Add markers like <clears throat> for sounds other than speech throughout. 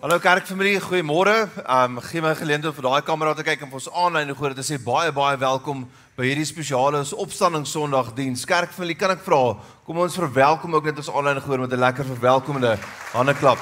Hallo kerkfamilie, goeiemôre. Um gee my geleentheid vir daai kamera te kyk en vir ons aanlyn te sê baie baie welkom by hierdie spesiale opstanding Sondag diens. Kerkfamilie, kan ek vra, kom ons verwelkom ook net ons aanlyn gehoor met 'n lekker verwelkomende hande klap.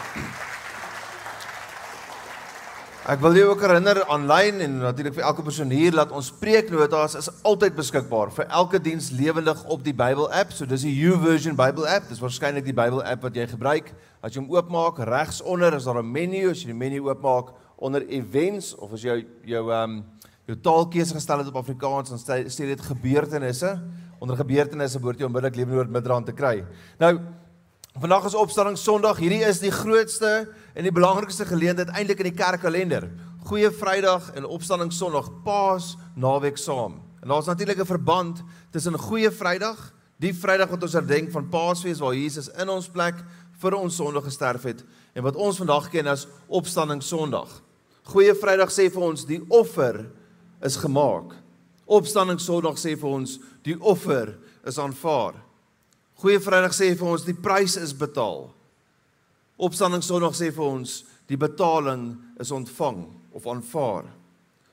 Ek wil jou ook herinner aanlyn en natuurlik vir elke persoon hier dat ons preeknotas is altyd beskikbaar vir elke diens lewendig op die Bybel app. So dis die YouVersion Bybel app. Dis waarskynlik die Bybel app wat jy gebruik. As jy hom oopmaak, regs onder is daar 'n menu. As jy die menu oopmaak onder events of as jy jou ehm um, jou taalkeuse gestel het op Afrikaans, dan sê dit gebeurtenisse. Onder gebeurtenisse behoort jy onmiddellik Lewenwoord Midrand te kry. Nou Vandag is opstanding Sondag. Hierdie is die grootste en die belangrikste geleentheid eintlik in die kerkkalender. Goeie Vrydag en opstanding Sondag, Paas naweek saam. En daar's natuurlik 'n verband tussen Goeie Vrydag, die Vrydag wat ons herdenk van Paasfees waar Jesus in ons plek vir ons sonde gesterf het en wat ons vandag ken as opstanding Sondag. Goeie Vrydag sê vir ons die offer is gemaak. Opstanding Sondag sê vir ons die offer is aanvaar. Goeie Vrydag sê vir ons die prys is betaal. Opstanding Sondag sê vir ons die betaling is ontvang of aanvaar.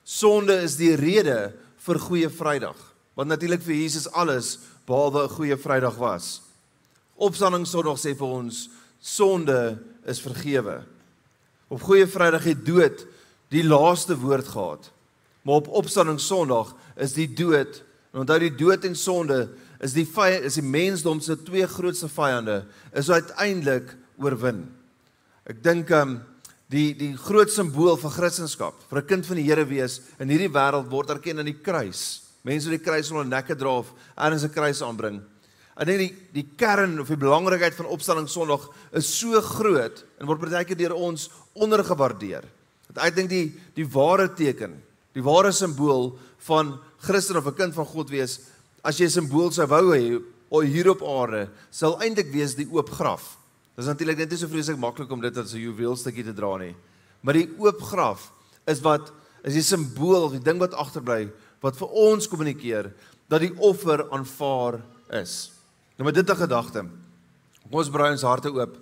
Sonde is die rede vir Goeie Vrydag, wat natuurlik vir Jesus alles behalwe 'n Goeie Vrydag was. Opstanding Sondag sê vir ons sonde is vergewe. Op Goeie Vrydag het dood die laaste woord gehad. Maar op Opstanding Sondag is die dood, en onthou die dood en sonde is die vyand is die mensdom se twee grootste vyande is uiteindelik oorwin. Ek dink um die die groot simbool van Christendom, vir 'n kind van die Here wees in hierdie wêreld word erken aan die kruis. Mense wat die kruis onder nekke dra of ergens 'n kruis aanbring. Ek dink die die kern of die belangrikheid van opstanding Sondag is so groot en word baie keer deur ons ondergewaardeer. Want ek dink die die ware teken, die ware simbool van Christen of 'n kind van God wees as jy 'n simbool sou wou hê hier op aarde, sal eintlik wees die oop graf. Dit is natuurlik net nie so vreeslik maklik om dit as 'n juweelstukkie te dra nie. Maar die oop graf is wat is die simbool, die ding wat agterbly wat vir ons kommunikeer dat die offer aanvaar is. Nou met dit 'n gedagte. Kom ons braai ons harte oop.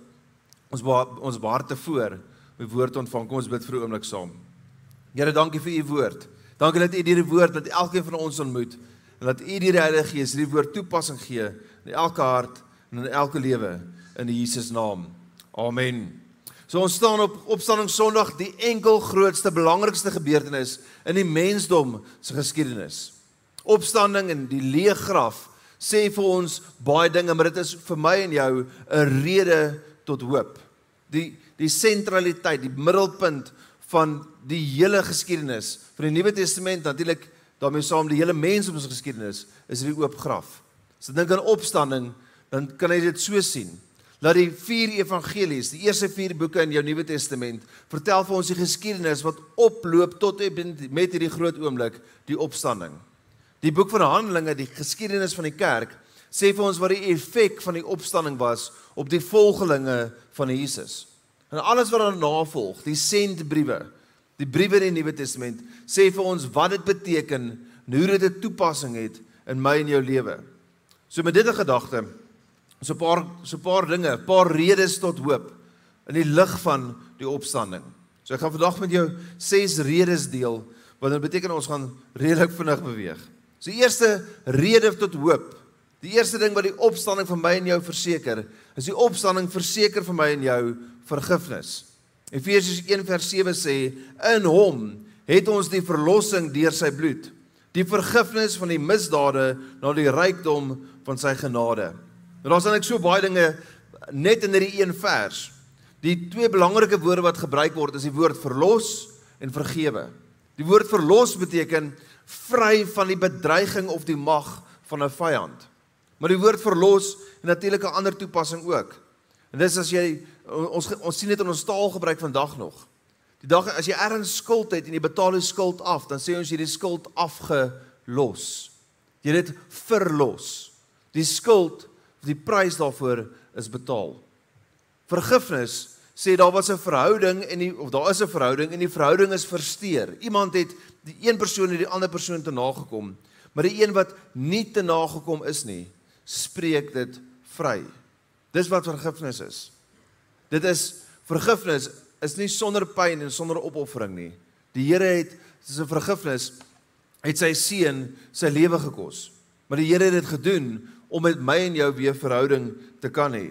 Ons ons harte voor om die woord ontvang. Kom ons bid vir 'n oomblik saam. Here, dankie vir u woord. Dankie dat u hierdie woord dat elkeen van ons ontmoet en dat U die Heilige Gees hierdie woord toepassing gee in elke hart en in elke lewe in Jesus naam. Amen. So ons staan op Opstanding Sondag, die enkel grootste belangrikste gebeurtenis in die mensdom se geskiedenis. Opstanding in die leë graf sê vir ons baie dinge, maar dit is vir my en jou 'n rede tot hoop. Die die sentraliteit, die middelpunt van die hele geskiedenis van die Nuwe Testament natuurlik daarmee saam die hele mens op ons geskiedenis is hierdie oop graf. As jy dink aan opstanding, dan kan jy dit so sien. Dat die vier evangelies, die eerste vier boeke in jou Nuwe Testament, vertel vir ons die geskiedenis wat oploop tot met hierdie groot oomblik, die opstanding. Die boek van Handelinge, die geskiedenis van die kerk, sê vir ons wat die effek van die opstanding was op die volgelinge van Jesus. En alles wat daarna volg, die sendbriewe, Die briewe in die Nuwe Testament sê vir ons wat dit beteken en hoe dit 'n toepassing het in my en jou lewe. So met dit 'n gedagte, so 'n paar so 'n paar dinge, 'n paar redes tot hoop in die lig van die opstanding. So ek gaan vandag met jou ses redes deel wat dit beteken ons gaan redelik vinnig beweeg. So eerste rede tot hoop. Die eerste ding wat die opstanding vir my en jou verseker, is die opstanding verseker vir my en jou vergifnis. Efesiërs 1 vers 7 sê in hom het ons die verlossing deur sy bloed die vergifnis van die misdade na die rykdom van sy genade. Nou daar's eintlik so baie dinge net in hierdie een vers. Die twee belangrike woorde wat gebruik word is die woord verlos en vergewe. Die woord verlos beteken vry van die bedreiging of die mag van 'n vyand. Maar die woord verlos het natuurlik 'n ander toepassing ook. En dis as jy ons ons sien dit in ons taalgebruik vandag nog. Die dag as jy ergens skuld het en jy betaal die skuld af, dan sê ons jy die skuld afgelos. Jy het dit verlos. Die skuld, die prys daarvoor is betaal. Vergifnis sê daar was 'n verhouding en die of daar is 'n verhouding en die verhouding is versteur. Iemand het die een persoon het die ander persoon te nagekom, maar die een wat nie te nagekom is nie, spreek dit vry. Dis wat vergifnis is. Dit is vergifnis is nie sonder pyn en sonder opoffering nie. Die Here het sy vergifnis het sy seun sy lewe gekos. Maar die Here het dit gedoen om met my en jou weer verhouding te kan hê.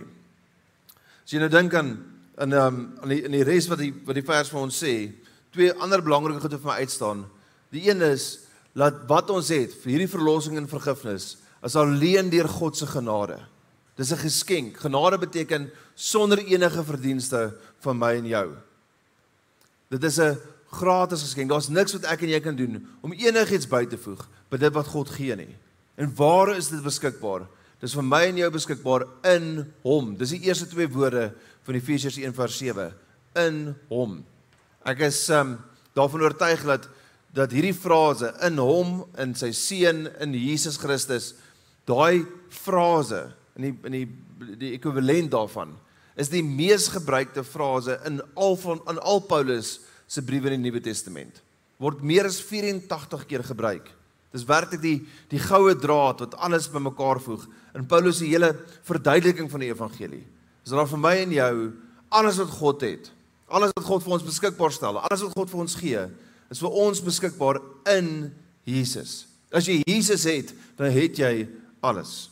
As jy nou dink aan in um, aan die in die res wat die wat die vers vir ons sê, twee ander belangrike goed wat vir my uitstaan. Die een is laat wat ons het vir hierdie verlossing en vergifnis is alleen deur God se genade. Dis 'n geskenk. Genade beteken sonder enige verdienste van my en jou. Dit is 'n gratis geskenk. Daar's niks wat ek en jy kan doen om enigiets by te voeg by dit wat God gee nie. En waar is dit beskikbaar? Dis vir my en jou beskikbaar in Hom. Dis die eerste twee woorde van Efesiërs 1:7. In Hom. Ek is um daarvan oortuig dat dat hierdie frase in Hom, in sy seun, in Jesus Christus, daai frase in die in die die ekwivalent daarvan is die mees gebruikte frase in al van in al Paulus se briewe in die Nuwe Testament. Word meer as 84 keer gebruik. Dis werklik die die goue draad wat alles bymekaar voeg in Paulus se hele verduideliking van die evangelie. Is daar vir my en jou alles wat God het, alles wat God vir ons beskikbaar stel, alles wat God vir ons gee, is vir ons beskikbaar in Jesus. As jy Jesus het, dan het jy alles.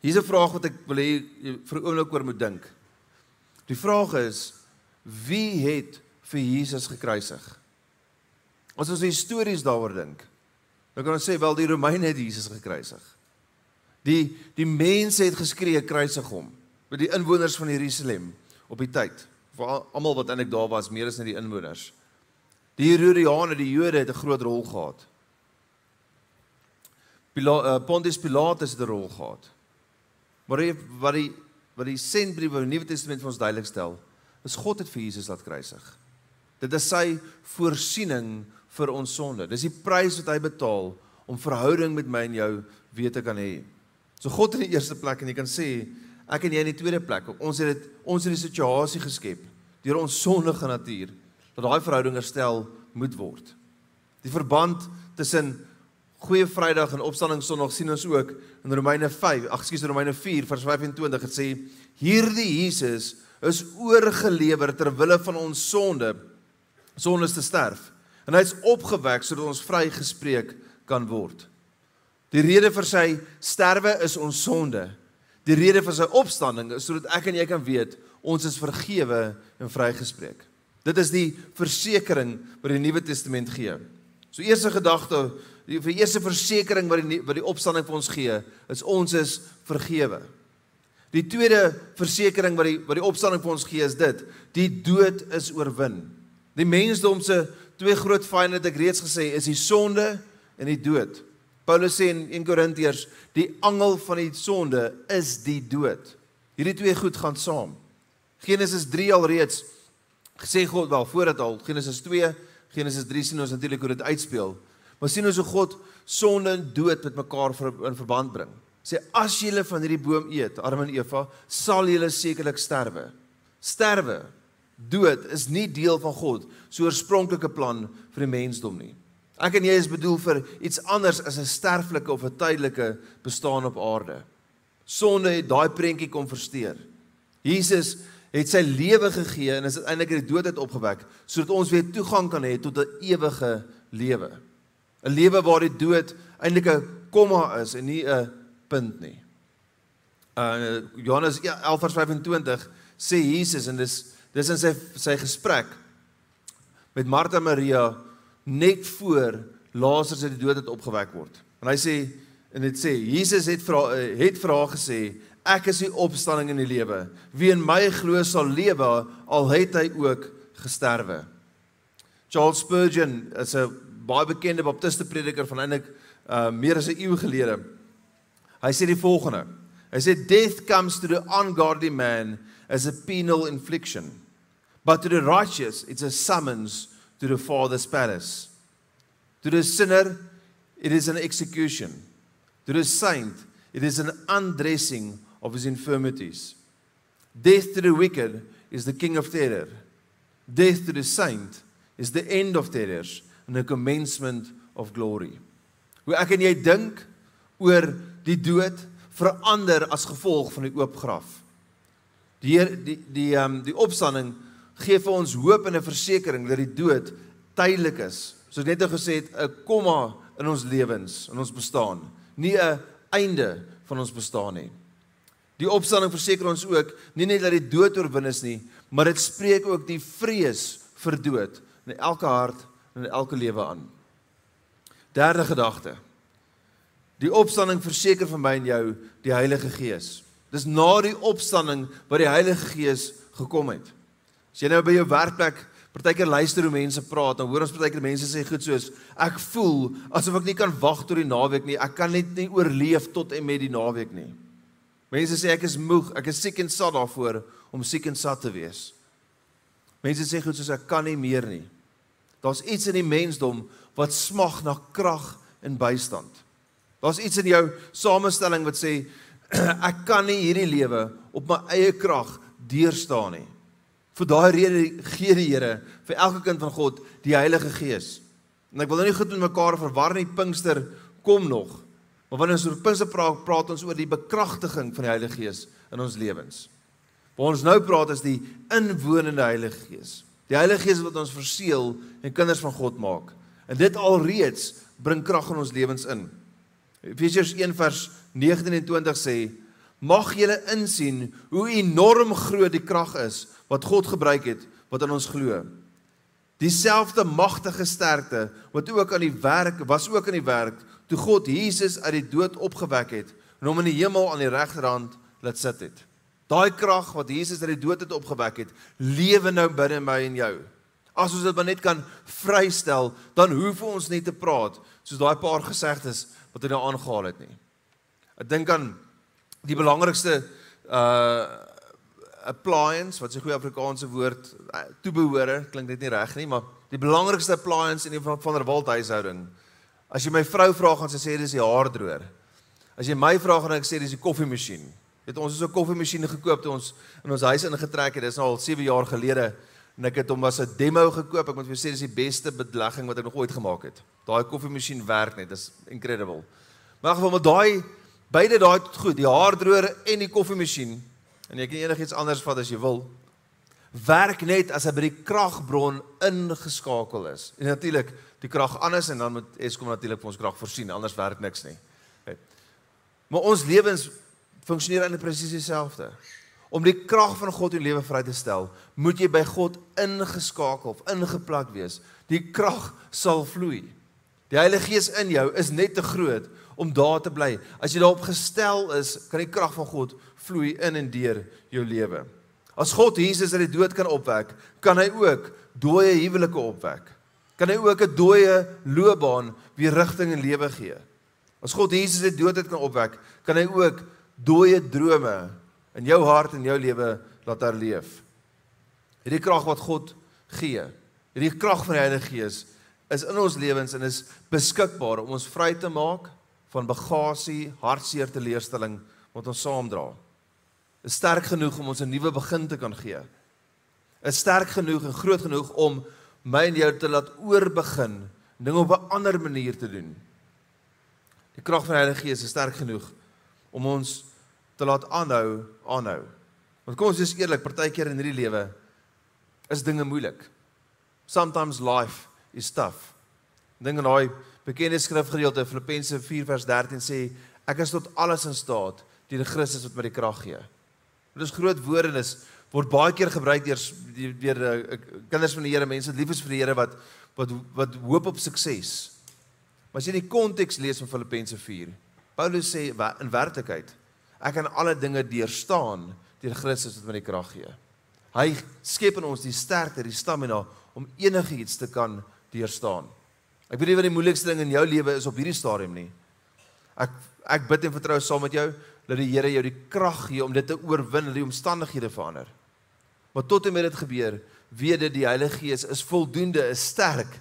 Hier's 'n vraag wat ek wil hê vir 'n oomblik oor moet dink. Die vraag is wie het vir Jesus gekruisig? As ons histories daaroor dink, dan kan ons sê wel die Romeine het Jesus gekruisig. Die die mense het geskree kruisig hom by die inwoners van Jerusalem op die tyd. Vir almal wat eintlik daar was, meer as net die inwoners. Die Herodiane, die Jode het 'n groot rol gehad. Pila, uh, Pontius Pilatus het 'n rol gehad. Maar die, wat die wat die sendbrief van die Nuwe Testament vir ons duidelik stel, is God het vir Jesus laat kruisig. Dit is sy voorsiening vir ons sonde. Dis die prys wat hy betaal om verhouding met my en jou weer te kan hê. So God in die eerste plek en jy kan sê ek en jy in die tweede plek. Ons het dit ons het die situasie geskep deur ons sondige natuur dat daai verhouding herstel moet word. Die verband tussen Goeie Vrydag en Opstanding Sondag sien ons ook in Romeine 5, ag ekskuus Romeine 4 vers 25 het sê hierdie Jesus is oorgelewer ter wille van ons sonde sondes te sterf en hy is opgewek sodat ons vrygespreek kan word. Die rede vir sy sterwe is ons sonde. Die rede vir sy opstanding is sodat ek en jy kan weet ons is vergewe en vrygespreek. Dit is die versekering wat die Nuwe Testament gee. So eerste gedagte die eerste versekering wat die wat die opstanding vir ons gee, is ons is vergewe. Die tweede versekering wat die wat die opstanding vir ons gee is dit: die dood is oorwin. Die mensdom se twee groot vyande het ek reeds gesê is die sonde en die dood. Paulus sê in 1 Korintiërs, die angel van die sonde is die dood. Hierdie twee goed gaan saam. Genesis 3 al reeds gesê God wel voor dit al Genesis 2, Genesis 3 sien ons natuurlik hoe dit uitspeel. Maar sien ons hoe God sonde en dood met mekaar in verband bring. Sê as julle van hierdie boom eet, Adam en Eva, sal julle sekerlik sterwe. Sterwe, dood is nie deel van God se oorspronklike plan vir die mensdom nie. Ek en jy is bedoel vir iets anders as 'n sterflike of 'n tydelike bestaan op aarde. Sonde het daai prentjie kom versteur. Jesus het sy lewe gegee en is uiteindelik uit die dood uit opgewek sodat ons weer toegang kan hê tot 'n ewige lewe. 'n lewe waar die dood eintlik 'n komma is en nie 'n punt nie. Uh Johannes 11:25 sê Jesus en dis dis in sy sy gesprek met Martha Maria net voor Lazarus uit die dood het opgewek word. En hy sê en dit sê Jesus het vra het vir haar gesê ek is die opstanding en die lewe. Wie in my glo sal lewe al het hy ook gesterwe. Charles Spurgeon is 'n baie bekende baptiste prediker van eintlik uh meer as 'n eeu gelede. Hy sê die volgende. Hy sê death comes to the ungodly man as a penal infliction, but to the righteous it's a summons to the father's palace. To the sinner it is an execution. To the saint it is an undressing of his infirmities. Death to the wicked is the king of terror. Death to the saint is the end of terrors and a commencement of glory. Hoe ek en jy dink oor die dood verander as gevolg van die oop graf. Die Heer die die ehm um, die opstanding gee vir ons hoop en 'n versekering dat die dood tydelik is. Soos net nou gesê het, 'n komma in ons lewens, in ons bestaan, nie 'n einde van ons bestaan nie. Die opstanding verseker ons ook nie net dat die dood oorwin is nie, maar dit spreek ook die vrees vir dood in elke hart en in elke lewe aan. Derde gedagte. Die opstanding verseker vir my en jou die Heilige Gees. Dis na die opstanding wat die Heilige Gees gekom het. As jy nou by jou werkplek partykeer luister hoe mense praat, dan hoor ons partykeer mense sê goed soos ek voel asof ek nie kan wag tot die naweek nie. Ek kan net nie oorleef tot en met die naweek nie. Mense sê ek is moeg, ek is siek en sat daarvoor om siek en sat te wees. Mense sê goed soos ek kan nie meer nie. Daar's iets in die mensdom wat smag na krag en bystand. Daar's iets in jou samestelling wat sê <clears throat> ek kan nie hierdie lewe op my eie krag deurstaan nie. Vir daai rede gee die Here vir elke kind van God die Heilige Gees. En ek wil nou nie goed met mekaar verwar nie, Pinkster kom nog. Maar wanneer ons oor Pinkster praat, praat ons oor die bekragtiging van die Heilige Gees in ons lewens. Waar ons nou praat is die inwonende Heilige Gees. Die Heilige Gees wat ons verseël en kinders van God maak. En dit alreeds bring krag in ons lewens in. Efesiërs 1 vers 19 en 20 sê: "Mag julle insien hoe enorm groot die krag is wat God gebruik het wat in ons glo. Dieselfde magtige sterkte wat ook aan die werk was ook aan die werk toe God Jesus uit die dood opgewek het en hom in die hemel aan die regterhand laat sit het. Daai krag wat Jesus uit die dood het opgewek het, lewe nou binne my en jou. As ons dit maar net kan vrystel, dan hoef ons nie te praat soos daai paar gesegdes wat hy nou aangehaal het nie. Ek dink aan die belangrikste uh appliance, wat is 'n goeie Afrikaanse woord, uh, toebehore, klink dit nie reg nie, maar die belangrikste appliance in 'n van der Walt huishouding. As jy my vrou vra, gaan sy sê dis die haardroër. As jy my vra, gaan ek sê dis die koffiemasjien. Het ons het 'n koffiemasjien gekoop toe ons in ons huis ingetrek het, dis nou al 7 jaar gelede en ek het hom as 'n demo gekoop. Ek moet vir sê dis die beste belegging wat ek nog ooit gemaak het. Daai koffiemasjien werk net, dis incredible. Maar in geval met daai beide daai goed, die haardroër en die koffiemasjien en jy kan enigiets anders vat as jy wil werk net as hy by die kragbron ingeskakel is. En natuurlik, die krag anders en dan moet Eskom natuurlik vir ons krag voorsien, anders werk niks nie. Okay. Maar ons lewens funksioneer eintlik presies dieselfde. Om die krag van God in jou lewe vry te stel, moet jy by God ingeskakel of ingeplak wees. Die krag sal vloei. Die Heilige Gees in jou is net te groot om daar te bly. As jy daarop gestel is, kan die krag van God vloei in en deur jou lewe. As God Jesus uit die dood kan opwek, kan hy ook dooie huwelike opwek. Kan hy ook 'n dooie loopbaan weer rigting en lewe gee. As God Jesus uit die dood uit kan opwek, kan hy ook dooie drome in jou hart en jou lewe laat herleef. Hierdie krag wat God gee, hierdie krag van die Heilige Gees is in ons lewens en is beskikbaar om ons vry te maak van bagasie, hartseer teleurstelling wat ons saamdra. Is sterk genoeg om ons 'n nuwe begin te kan gee. Is sterk genoeg en groot genoeg om my en jou te laat oorbegin, dinge op 'n ander manier te doen. Die krag van die Heilige Gees is sterk genoeg om ons te laat aanhou, aanhou. Want kom ons wees eerlik, partykeer in hierdie lewe is dinge moeilik. Sometimes life is tough. Dink aan daai bekende skrifgedeelte Filippense 4 vers 13 sê ek is tot alles in staat deur Christus wat my die krag gee. Dit is groot woorde en is word baie keer gebruik deur deur uh, kinders van die Here, mense lief is vir die Here wat wat wat hoop op sukses. Maar as jy die konteks lees van Filippense 4, Paulus sê in werklikheid ek kan alle dinge deurstaan deur Christus wat my die krag gee. Hy skep in ons die sterkte, die stamina om enigiets te kan deurstaan. Ek weet nie wat die moeilikste ding in jou lewe is op hierdie stadium nie. Ek ek bid en vertrou saam met jou dat die Here jou die krag gee om dit te oorwin, dat die omstandighede verander. Maar tot en met dit gebeur, weet dit die Heilige Gees is voldoende, is sterk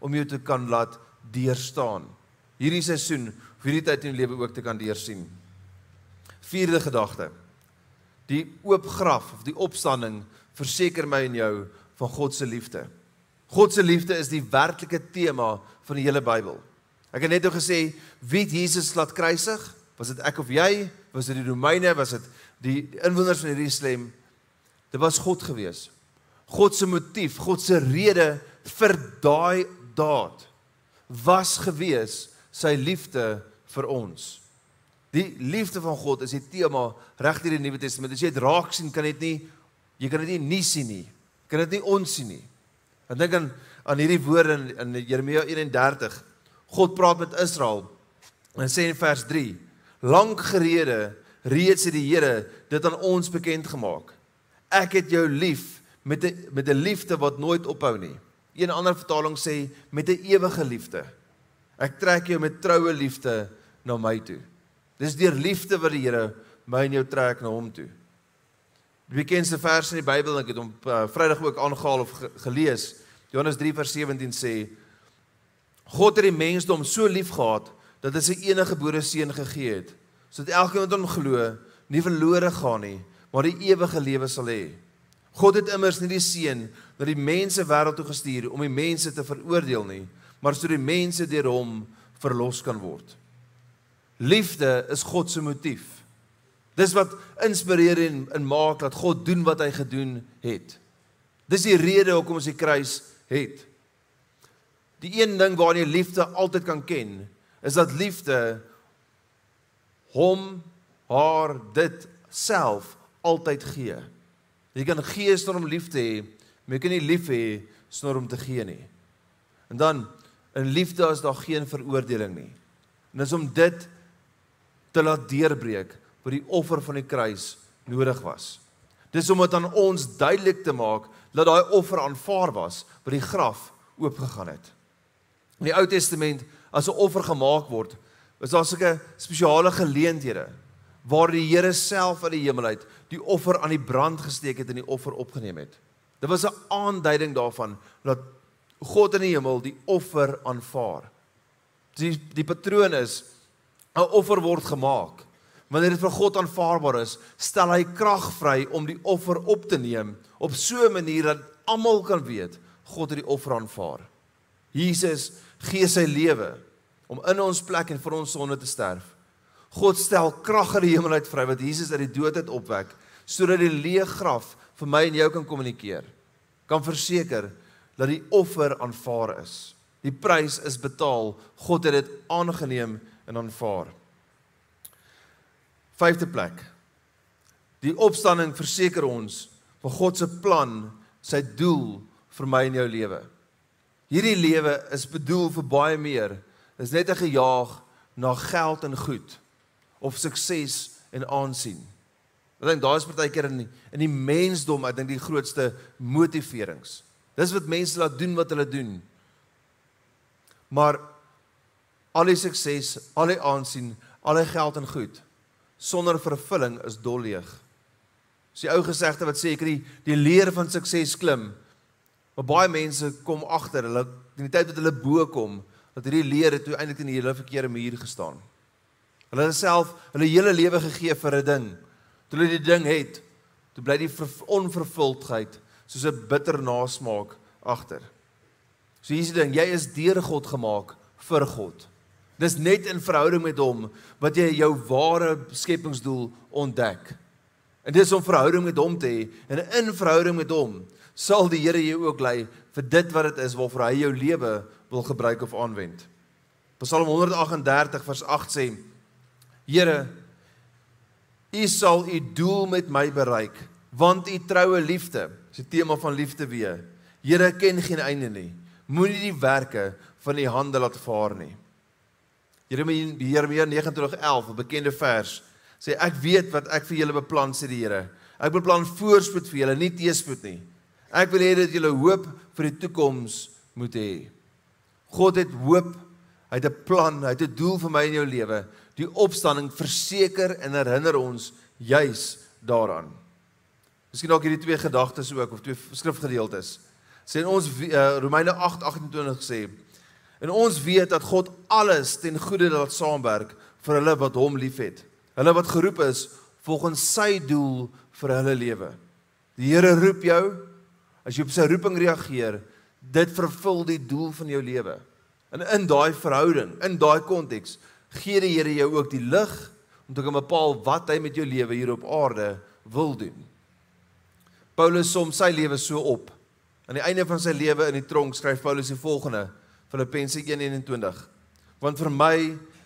om jou te kan laat deurstaan. Hierdie seisoen, vir hierdie tyd in jou lewe ook te kan deursien. Vierde gedagte. Die oop graf of die opstanding verseker my en jou van God se liefde. God se liefde is die werklike tema van die hele Bybel. Ek het net nou gesê wie Jesus laat kruisig, was dit ek of jy, was dit die Romeine, was dit die inwoners van Jerusalem? Dit was God gewees. God se motief, God se rede vir daai daad was gewees sy liefde vir ons. Die liefde van God is die tema reg deur die Nuwe Testament. As jy dit raak sien, kan dit nie jy kan dit nie nie sien nie. Kan dit nie ons sien nie. Ek dink aan aan hierdie woorde in, in Jeremia 31. God praat met Israel en sê in vers 3: Lank gerede reeds het die Here dit aan ons bekend gemaak. Ek het jou lief met 'n met 'n liefde wat nooit ophou nie. Een ander vertaling sê met 'n ewige liefde. Ek trek jou met troue liefde na my toe. Dis deur liefde wat die Here my en jou trek na hom toe. Die bekendste vers in die Bybel, ek het hom uh, Vrydag ook aangehaal of ge gelees. Johannes 3 vers 17 sê God het die mensdom so lief gehad dat hy sy enige gebore seun gegee het sodat elkeen wat hom glo nie verlore gaan nie, maar die ewige lewe sal hê. God het immers nie die seun na die mense wêreld toe gestuur om die mense te veroordeel nie, maar sodat die mense deur hom verlos kan word. Liefde is God se motief. Dis wat inspireer en in maak dat God doen wat hy gedoen het. Dis die rede hoekom ons die kruis het. Die een ding waarin jy liefde altyd kan ken, is dat liefde hom haar dit self altyd gee. Jy kan gee sonder om lief te hê, maar jy kan nie lief hê sonder om te gee nie. En dan in liefde is daar geen veroordeling nie. En dis om dit te laat deurbreek wat die offer van die kruis nodig was. Dis om dit aan ons duidelik te maak dat daai offer aanvaar was wat die graf oopgegaan het. In die Ou Testament as 'n offer gemaak word, was daar sulke spesiale geleenthede waar die Here self uit die hemel uit die offer aan die brand gesteek het en die offer opgeneem het. Dit was 'n aanduiding daarvan dat God in die hemel die offer aanvaar. Die die patroon is 'n offer word gemaak. Wanneer dit vir God aanvaarbaar is, stel hy krag vry om die offer op te neem op so 'n manier dat almal kan weet God het die offer aanvaar. Jesus gee sy lewe om in ons plek en vir ons sonde te sterf. God stel krag uit die hemel uit vry wat Jesus uit die dood het opwek sodat die leë graf vir my en jou kan kommunikeer. Kan verseker dat die offer aanvaar is. Die prys is betaal. God het dit aangeneem en aanvaar. Vyfde plek. Die opstanding verseker ons van God se plan, sy doel vir my en jou lewe. Hierdie lewe is bedoel vir baie meer. Is net 'n gejaag na geld en goed of sukses en aansien. Ek dink daar is partykeer in in die mensdom, ek dink die grootste motiverings. Dis wat mense laat doen wat hulle doen. Maar al die sukses, al die aansien, al die geld en goed sonder vervulling is dolleeg. Dis die ou gesegde wat sê ek die die leer van sukses klim. Maar baie mense kom agter, hulle in die tyd wat hulle bo kom, dat hierdie leer het toe eintlik in die hele verkeerde muur gestaan. Hulle het self hulle hele lewe gegee vir 'n ding. Toe hulle die ding het, toe bly die onvervuldheid soos 'n bitter nasmaak agter. So hier's die ding, jy is deur God gemaak vir God. Dis net in verhouding met hom wat jy jou ware skepingsdoel ontdek. En dis om verhouding met hom te hê en in verhouding met hom sal die Here jou ook lei vir dit wat dit is waarvoor hy jou lewe wil gebruik of aanwend. Psalm 138 vers 8 sê: Here, U sal U doel met my bereik, want U troue liefde, dis die tema van liefde weer. Here ken geen einde nie. Moenie die werke van U hande laat vaar nie. Jeremia Jeremia 29:11, 'n bekende vers, sê ek weet wat ek vir julle beplan sê die Here. Ek beplan voorspoed vir julle, nie teëspoed nie. Ek wil hê dat julle hoop vir die toekoms moet hê. God het hoop, hy het 'n plan, hy het 'n doel vir my en jou lewe. Die opstanding verseker en herinner ons juis daaraan. Miskien dalk hierdie twee gedagtes ook of twee skrifgedeeltes. Sê in ons uh, Romeine 8:28 sê En ons weet dat God alles ten goeie laat saamwerk vir hulle wat hom liefhet. Hulle wat geroep is volgens sy doel vir hulle lewe. Die Here roep jou as jy op sy roeping reageer, dit vervul die doel van jou lewe. En in daai verhouding, in daai konteks, gee die Here jou ook die lig om te kan bepaal wat hy met jou lewe hier op aarde wil doen. Paulus som sy lewe so op Aan die einde van sy lewe in die tronk skryf Paulus die volgende Filippense 1:21. Want vir my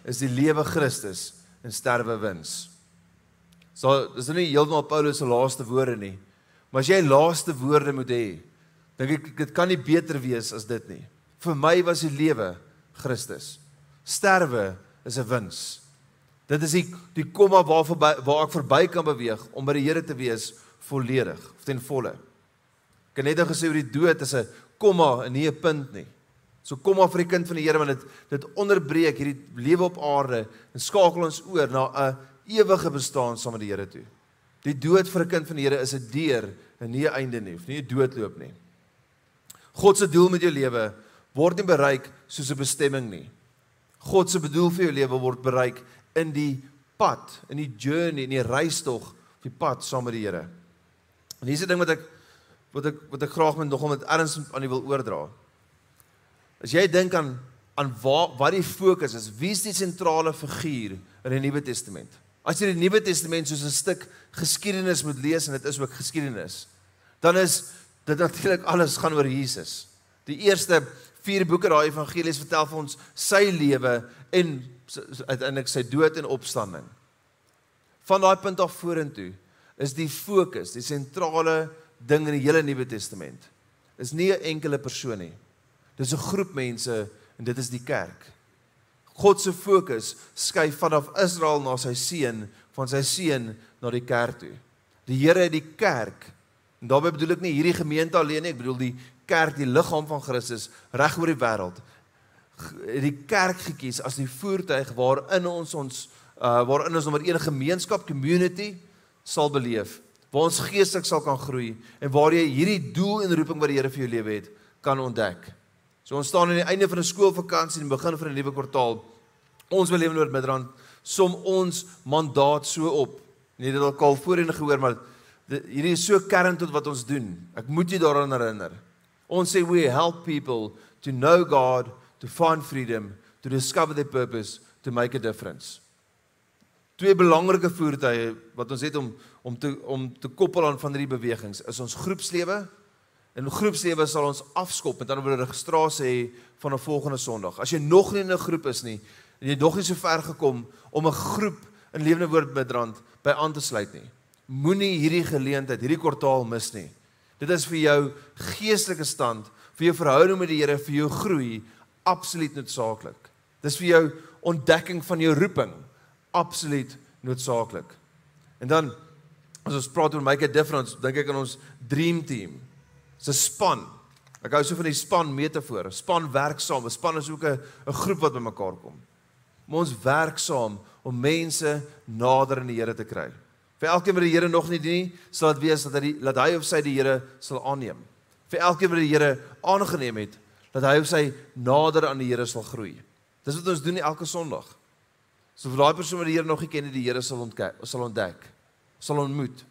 is die lewe Christus en sterwe wins. So dis nie heeltemal Paulus se laaste woorde nie. Maar as jy laaste woorde moet hê, dink ek dit kan nie beter wees as dit nie. Vir my was die lewe Christus. Sterwe is 'n wins. Dit is die die komma waar verby, waar ek verby kan beweeg om by die Here te wees volledig of ten volle. Ek het net nou gesê oor die dood is 'n komma en nie 'n punt nie. So kom maar vir die kind van die Here want dit dit onderbreek hierdie lewe op aarde en skakel ons oor na 'n ewige bestaan saam met die Here toe. Die dood vir 'n kind van die Here is 'n deur en nie 'n einde nie, nie 'n doodloop nie. God se doel met jou lewe word nie bereik soos 'n bestemming nie. God se bedoel vir jou lewe word bereik in die pad, in die journey, in die reistog, op die pad saam met die Here. En hier's 'n ding wat ek wat ek wat ek graag met nog om dit erns aan u wil oordra. As jy dink aan aan waar wat die fokus is, wie is die sentrale figuur in die Nuwe Testament? As jy die Nuwe Testament soos 'n stuk geskiedenis moet lees en dit is ook geskiedenis, dan is dit natuurlik alles gaan oor Jesus. Die eerste 4 boeke daai evangelies vertel vir ons sy lewe en uiteindelik sy dood en opstanding. Van daai punt af vorentoe is die fokus, die sentrale ding in die hele Nuwe Testament. Is nie 'n enkele persoon nie. Dis 'n groep mense en dit is die kerk. God se fokus skuif vanaf Israel na sy seun, van sy seun na die kerk toe. Die Here het die kerk en daarbey bedoel ek nie hierdie gemeente alleen nie, ek bedoel die kerk, die liggaam van Christus reg oor die wêreld die kerk gekies as die voertuig waarin ons ons uh waarin ons nommer 1 gemeenskap community sal beleef waar ons geestelik sal kan groei en waar jy hierdie doel en roeping wat die Here vir jou lewe het kan ontdek. So ons staan aan die einde van 'n skoolvakansie en begin van 'n nuwe kwartaal. Ons wil lewe in Noord-Midrand som ons mandaat so op. Nie dit al al voorheen gehoor maar hierdie is so kern tot wat ons doen. Ek moet jou daaraan herinner. Ons sê we help people to know God to find freedom, to discover their purpose, to make a difference. Twee belangrike voertuie wat ons het om om te om te koppel aan van hierdie bewegings is ons groepslewe. In groepslewe sal ons afskop met ander woorde registrasie hê van 'n volgende Sondag. As jy nog nie in 'n groep is nie en jy nog nie so ver gekom om 'n groep in Lewende Woord Midrand by aan te sluit nie, moenie hierdie geleentheid, hierdie kwartaal mis nie. Dit is vir jou geestelike stand, vir jou verhouding met die Here, vir jou groei absoluut noodsaaklik. Dis vir jou ontdekking van jou roeping absoluut noodsaaklik. En dan as ons praat oor make a difference, dink ek aan ons dream team. Dis 'n span. Ek hou so van die span metafoor. Span werk saam. 'n Span is ook 'n 'n groep wat bymekaar kom. Maar ons werk saam om mense nader aan die Here te kry. Vir elkeen wat die Here nog nie dien nie, sal dit wees dat hy dat hy of sy die Here sal aanneem. Vir elkeen wat die Here aangeneem het, dat hy of sy nader aan die Here sal groei. Dis wat ons doen elke Sondag. So vir daai persoon wat die Here nog nie ken nie, die Here sal ontdek, sal ontdek, sal ontmoet.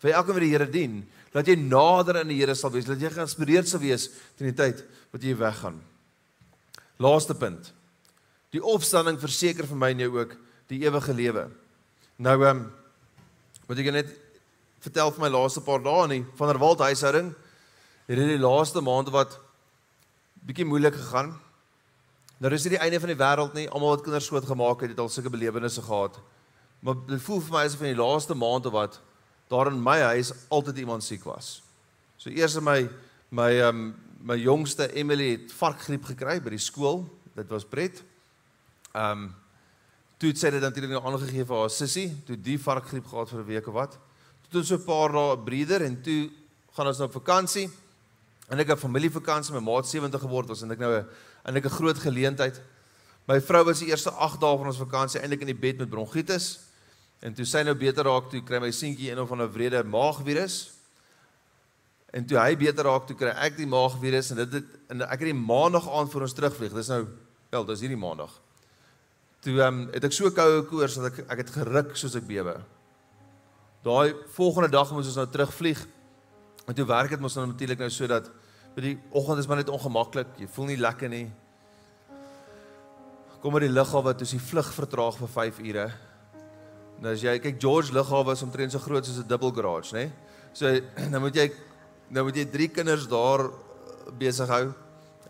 Vir elkeen wat die Here dien, dat jy nader aan die Here sal wees, dat jy geïnspireerd sal wees teen die tyd wat jy weggaan. Laaste punt. Die opstanding verseker vir my en jou ook die ewige lewe. Nou ehm um, moet ek net vertel vir my laaste paar dae nie van der Walt huishouding hierdie laaste maande wat bietjie moeilik gegaan. Nou is dit die einde van die wêreld nie. Almal wat kinders groot gemaak het, het al sulke belewennisse gehad. Maar dit voel vir my asof in die laaste maand of wat daar in my huis altyd iemand siek was. So eers in my my um my jongste Emily het varkgriep gekry by die skool. Dit was pret. Um toe het sy dit natuurlik nou aangegee vir haar sussie, toe die varkgriep gehad vir 'n week of wat. Toe het so 'n paar dae breeder en toe gaan ons nou op vakansie. En ek het familievakansie, my maat 70 geword was en ek nou 'n en ek 'n groot geleentheid. My vrou was die eerste 8 dae van ons vakansie eintlik in die bed met bronkietis. En toe sy nou beter raak, toe kry my seentjie een of ander wrede maagvirus. En toe hy beter raak, toe kry ek die maagvirus en dit het en ek het die maandag aand voor ons terugvlieg. Dis nou wel, dis hierdie maandag. Toe ehm um, het ek so koue koors dat ek ek het geruk soos ek bewe. Daai volgende dag moes ons nou terugvlieg. En toe werk dit mos nou natuurlik nou sodat vir die oggend is maar net ongemaklik. Jy voel nie lekker nie. Kom maar die lughawe toe, die vlug vertraag vir 5 ure. Nou as jy kyk George lughawe is omtrent so groot soos 'n dubbel garage, nê? So <clears throat> nou moet jy nou moet jy drie kinders daar besig hou.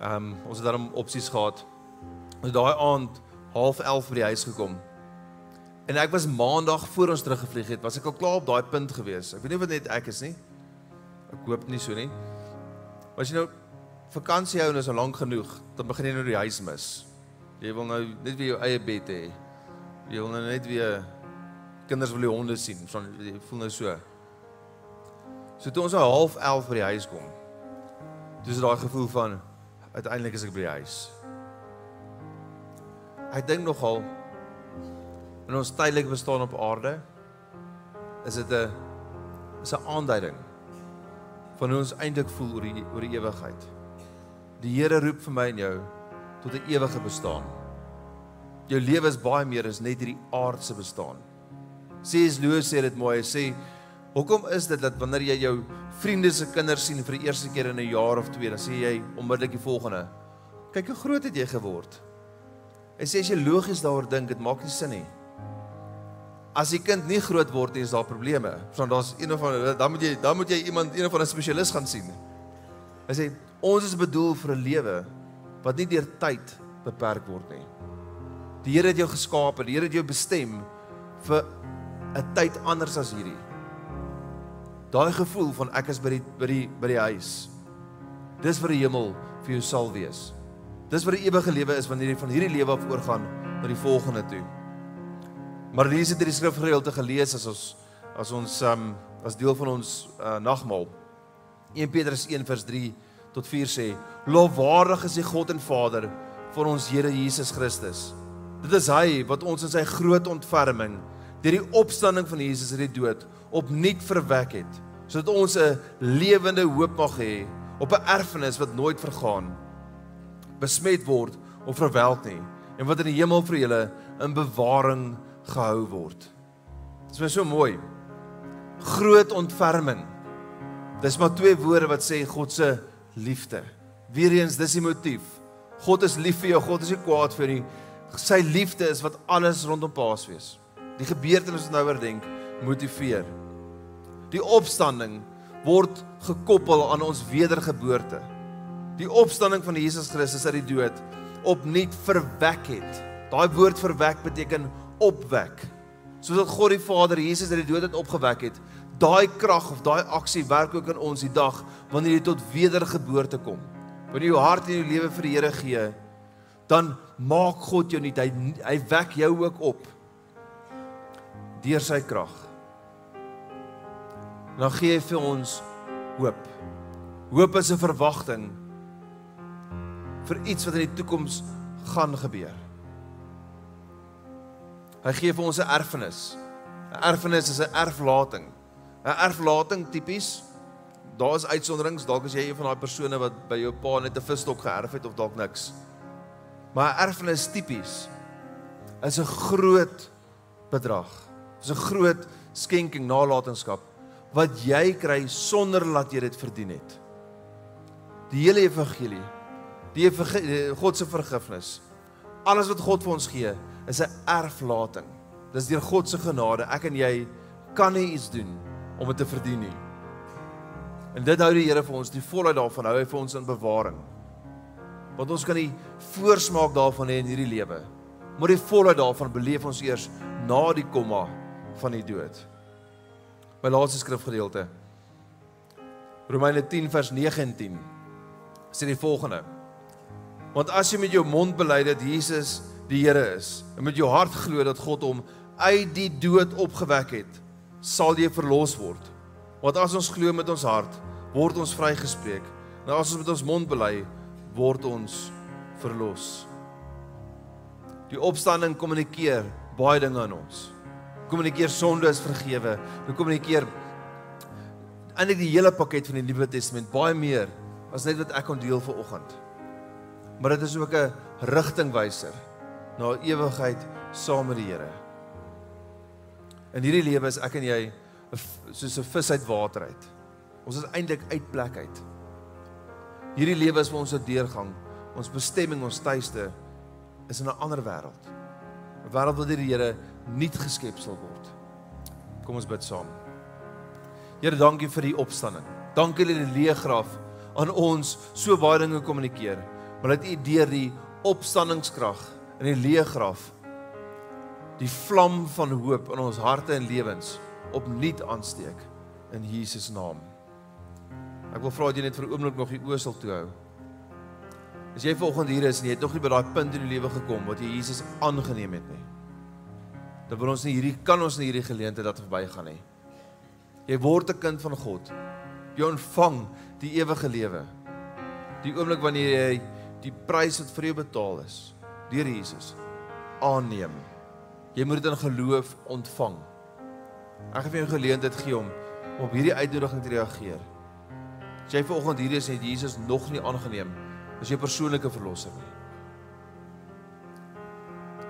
Ehm um, ons het daarom opsies gehad. Ons daai aand half 11 by die huis gekom. En ek was maandag voor ons teruggevlieg het, was ek al klaar op daai punt gewees. Ek weet nie wat net ek is nie. Ek hoop nie so nie. Maar as jy nou vakansie hou en is al lank genoeg, dan begin jy nou die huis mis. Jy wil nou net weer jou eie bed hê. Jy wil nou net weer kinders wil die honde sien. Jy voel nou so. So toe ons al half 11 by die huis kom. Dis daai gevoel van uiteindelik is ek by die huis. Ek dink nogal in ons tydelike bestaan op aarde is dit 'n is 'n aanduiding van hoe ons eintlik voel oor die oor die ewigheid. Die Here roep vir my en jou tot 'n ewige bestaan. Jou lewe is baie meer as net hierdie aardse bestaan. C.S. Lewis sê dit mooi, hy sê Hoekom is dit dat wanneer jy jou vriende se kinders sien vir die eerste keer in 'n jaar of twee, dan sê jy onmiddellik die volgende: "Kyk hoe groot het jy geword." Hy sê as jy logies daaroor dink, dit maak nie sin nie. As die kind nie groot word nie, is daar probleme. Want daar's een of ander dan moet jy dan moet jy iemand een of ander spesialis gaan sien. Hy sê ons is bedoel vir 'n lewe wat nie deur tyd beperk word nie. Die Here het jou geskaap, die Here het jou bestem vir 'n tyd anders as hierdie. Daai gevoel van ek is by die by die by die huis. Dis vir die hemel vir jou sal wees. Dis wat die ewige lewe is wanneer jy van hierdie lewe af oorgaan na die volgende toe. Maar lees dit in die skrifgedeelte gelees as ons as ons um as deel van ons uh, nagmaal. 1 Petrus 1 vers 3 tot 4 sê: Lofwaardig is die God en Vader van ons Here Jesus Christus. Dit is hy wat ons in sy groot ontferming deur die opstanding van Jesus uit die dood opnuut verwek het, sodat ons 'n lewende hoop mag hê op 'n erfenis wat nooit vergaan, besmet word of verwelk nie en wat in die hemel vir julle in bewaring gehou word. Dit is so mooi. Groot ontferming. Dis maar twee woorde wat sê God se liefde. Weereens dis die motief. God is lief vir jou, God is nie kwaad vir nie. Sy liefde is wat alles rondom Paas wees. Die gebeurtenisse wat nou oordink motiveer. Die opstanding word gekoppel aan ons wedergeboorte. Die opstanding van Jesus Christus uit die dood opnuut verwek het. Daai woord verwek beteken opwek. Soos dat God die Vader Jesus uit die dood het opgewek het, daai krag of daai aksie werk ook in ons die dag wanneer jy tot wedergeboorte kom. Wanneer jy jou hart en jou lewe vir die Here gee, dan maak God jou nie hy hy wek jou ook op deur sy krag. Dan gee hy vir ons hoop. Hoop is 'n verwagting vir iets wat in die toekoms gaan gebeur. Hy gee vir ons 'n erfenis. 'n Erfenis is 'n erflating. 'n Erflating tipies daar is uitsonderings, dalk as jy een van daai persone wat by jou pa net 'n visstok geërf het of dalk niks. Maar erfenis tipies is 'n groot bedrag. Dis 'n groot skenking nalatenskap wat jy kry sonder dat jy dit verdien het. Die hele evangelie, die God se vergifnis. Alles wat God vir ons gee, is 'n erflating. Dis deur God se genade. Ek en jy kan nie iets doen om dit te verdien nie. En dit hou die Here vir ons die volheid daarvan hou hy vir ons in bewaring. Want ons kan nie voorsmaak daarvan hê in hierdie lewe. Maar die volheid daarvan beleef ons eers na die komma van die dood. My laaste skrifgedeelte. Romeine 10 vers 9 en 10 sê die volgende: Want as jy met jou mond bely dat Jesus die Here is en met jou hart glo dat God hom uit die dood opgewek het, sal jy verlos word. Want as ons glo met ons hart, word ons vrygespreek. En as ons met ons mond bely, word ons verlos. Die opstanding kommunikeer baie dinge aan ons. Kommunikeer sonde is vergewe. Dit kommunikeer eintlik die hele pakket van die Nuwe Testament baie meer as net wat ek kon deel vir oggend. Maar dit is ook 'n rigtingwyser na ewigheid saam met die Here. In hierdie lewe is ek en jy soos 'n vis uit water uit. Ons is eintlik uit plek uit. Hierdie lewe is vir ons 'n deurgang. Ons bestemming, ons tuiste is in 'n ander wêreld. 'n Wêreld waar die Here nuut geskep sal word. Kom ons bid saam. Here, dankie vir die opstanding. Dankie dat die leë graf aan ons so baie dinge kommunikeer, maar dat U deur die opstandingskrag in die leë graf die vlam van hoop in ons harte en lewens opnuut aansteek in Jesus naam. Ek wil vra dat jy net vir 'n oomblik nog die oë sal toe hou. As jy vanoggend hier is en jy het nog nie by daai punt in die lewe gekom wat jy Jesus aangeneem het nie. Dan wil ons nie hierdie kan ons nie hierdie geleentheid laat verbygaan nie. Jy word 'n kind van God. Jy ontvang die ewige lewe. Die oomblik wanneer jy die prys wat vir jou betaal is deur Jesus aanneem. Jy moet dit in geloof ontvang. Ek gaan vir jou 'n geleentheid gee om op hierdie uitnodiging te reageer. As jy vanoggend hier is en Jesus nog nie aangeneem as jou persoonlike verlosser nie.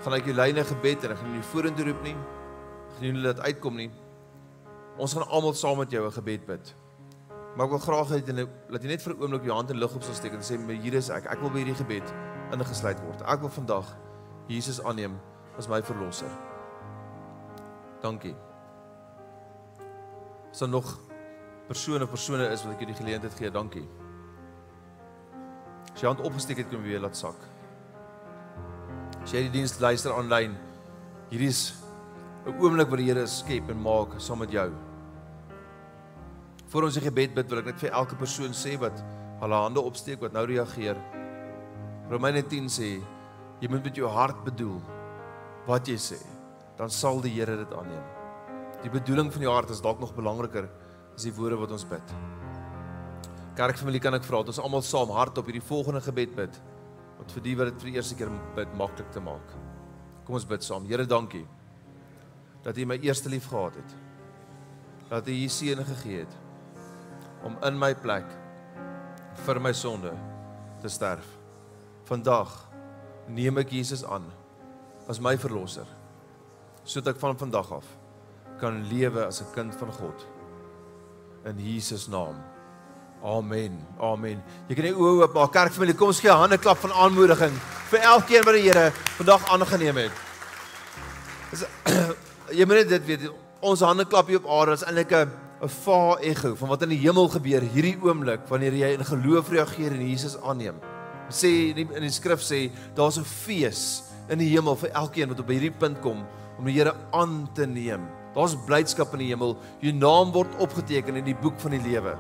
Gaan ek jou lyne gebed en ek gaan nie vorentoe roep nie. Gaan nie laat uitkom nie. Ons gaan almal saam met jou 'n gebed bid. Maar ek wil graag hê jy laat jy net vir 'n oomblik jou hand in lig op sal steek en sê hier is ek. Ek wil by hierdie gebed ingesluit word. Ek wil vandag Jesus aanneem as my verlosser. Dankie. Is daar nog persone of persone is wat ek jou die geleentheid gee? Dankie. As jy hand opgesteek het, kom jy weer laat sak. As jy die diens luister aanlyn, hierdie is 'n oomblik wat die Here skep en maak saam met jou. Voor ons die gebed bid, wil ek net vir elke persoon sê wat hulle hande opsteek wat nou reageer. Romeine 10 sê jy moet met jou hart bedoel wat jy sê, dan sal die Here dit aanneem. Die bedoeling van jou hart is dalk nog belangriker as die woorde wat ons bid. Kerkfamilie kan ek vra dat ons almal saam hardop hierdie volgende gebed bid wat vir die wat dit vir die eerste keer bid maklik te maak. Kom ons bid saam. Here, dankie dat U my eerste lief gehad het. Dat U hier seën gegee het om in my plek vir my sonde te sterf. Vandag neem ek Jesus aan as my verlosser sodat ek van vandag af kan lewe as 'n kind van God in Jesus naam. Amen. Amen. Jy kan nie oë oop maak. Kerkfamilie, kom ons gee 'n hande klap van aanmoediging vir elkeen wat die Here vandag aangeneem het. Is <clears throat> jy moet dit weet. Ons hande klap hier op aarde is eintlik 'n 'n fa ego van wat in die hemel gebeur hierdie oomblik wanneer jy in geloof reageer en Jesus aanneem. Sê in die skrif sê daar's 'n fees in die hemel vir elkeen wat op hierdie punt kom om die Here aan te neem. Daar's blydskap in die hemel. Jou naam word opgeteken in die boek van die lewe.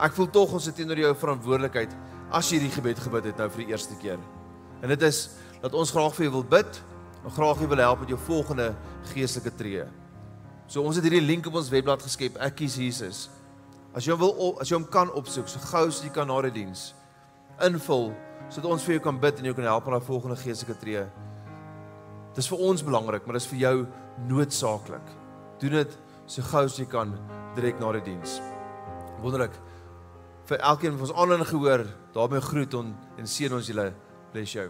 Ek voel tog ons het teenoor jou verantwoordelikheid as jy hierdie gebed gebid het nou vir die eerste keer. En dit is dat ons graag vir jou wil bid en graag wil help met jou volgende geestelike tree. So ons het hierdie link op ons webblad geskep. Ek kies Jesus. As jy wil as jy hom kan opsoek, so gou as jy kan na die diens invul sodat ons vir jou kan bid en jou kan help met daai volgende geestelike tree. Dis vir ons belangrik, maar dis vir jou noodsaaklik. Doen dit so gou as jy kan direk na die diens. Wonderlik. Vir elkeen van ons aanlyn gehoor, daarmee groet ons en seën ons julle bless jou.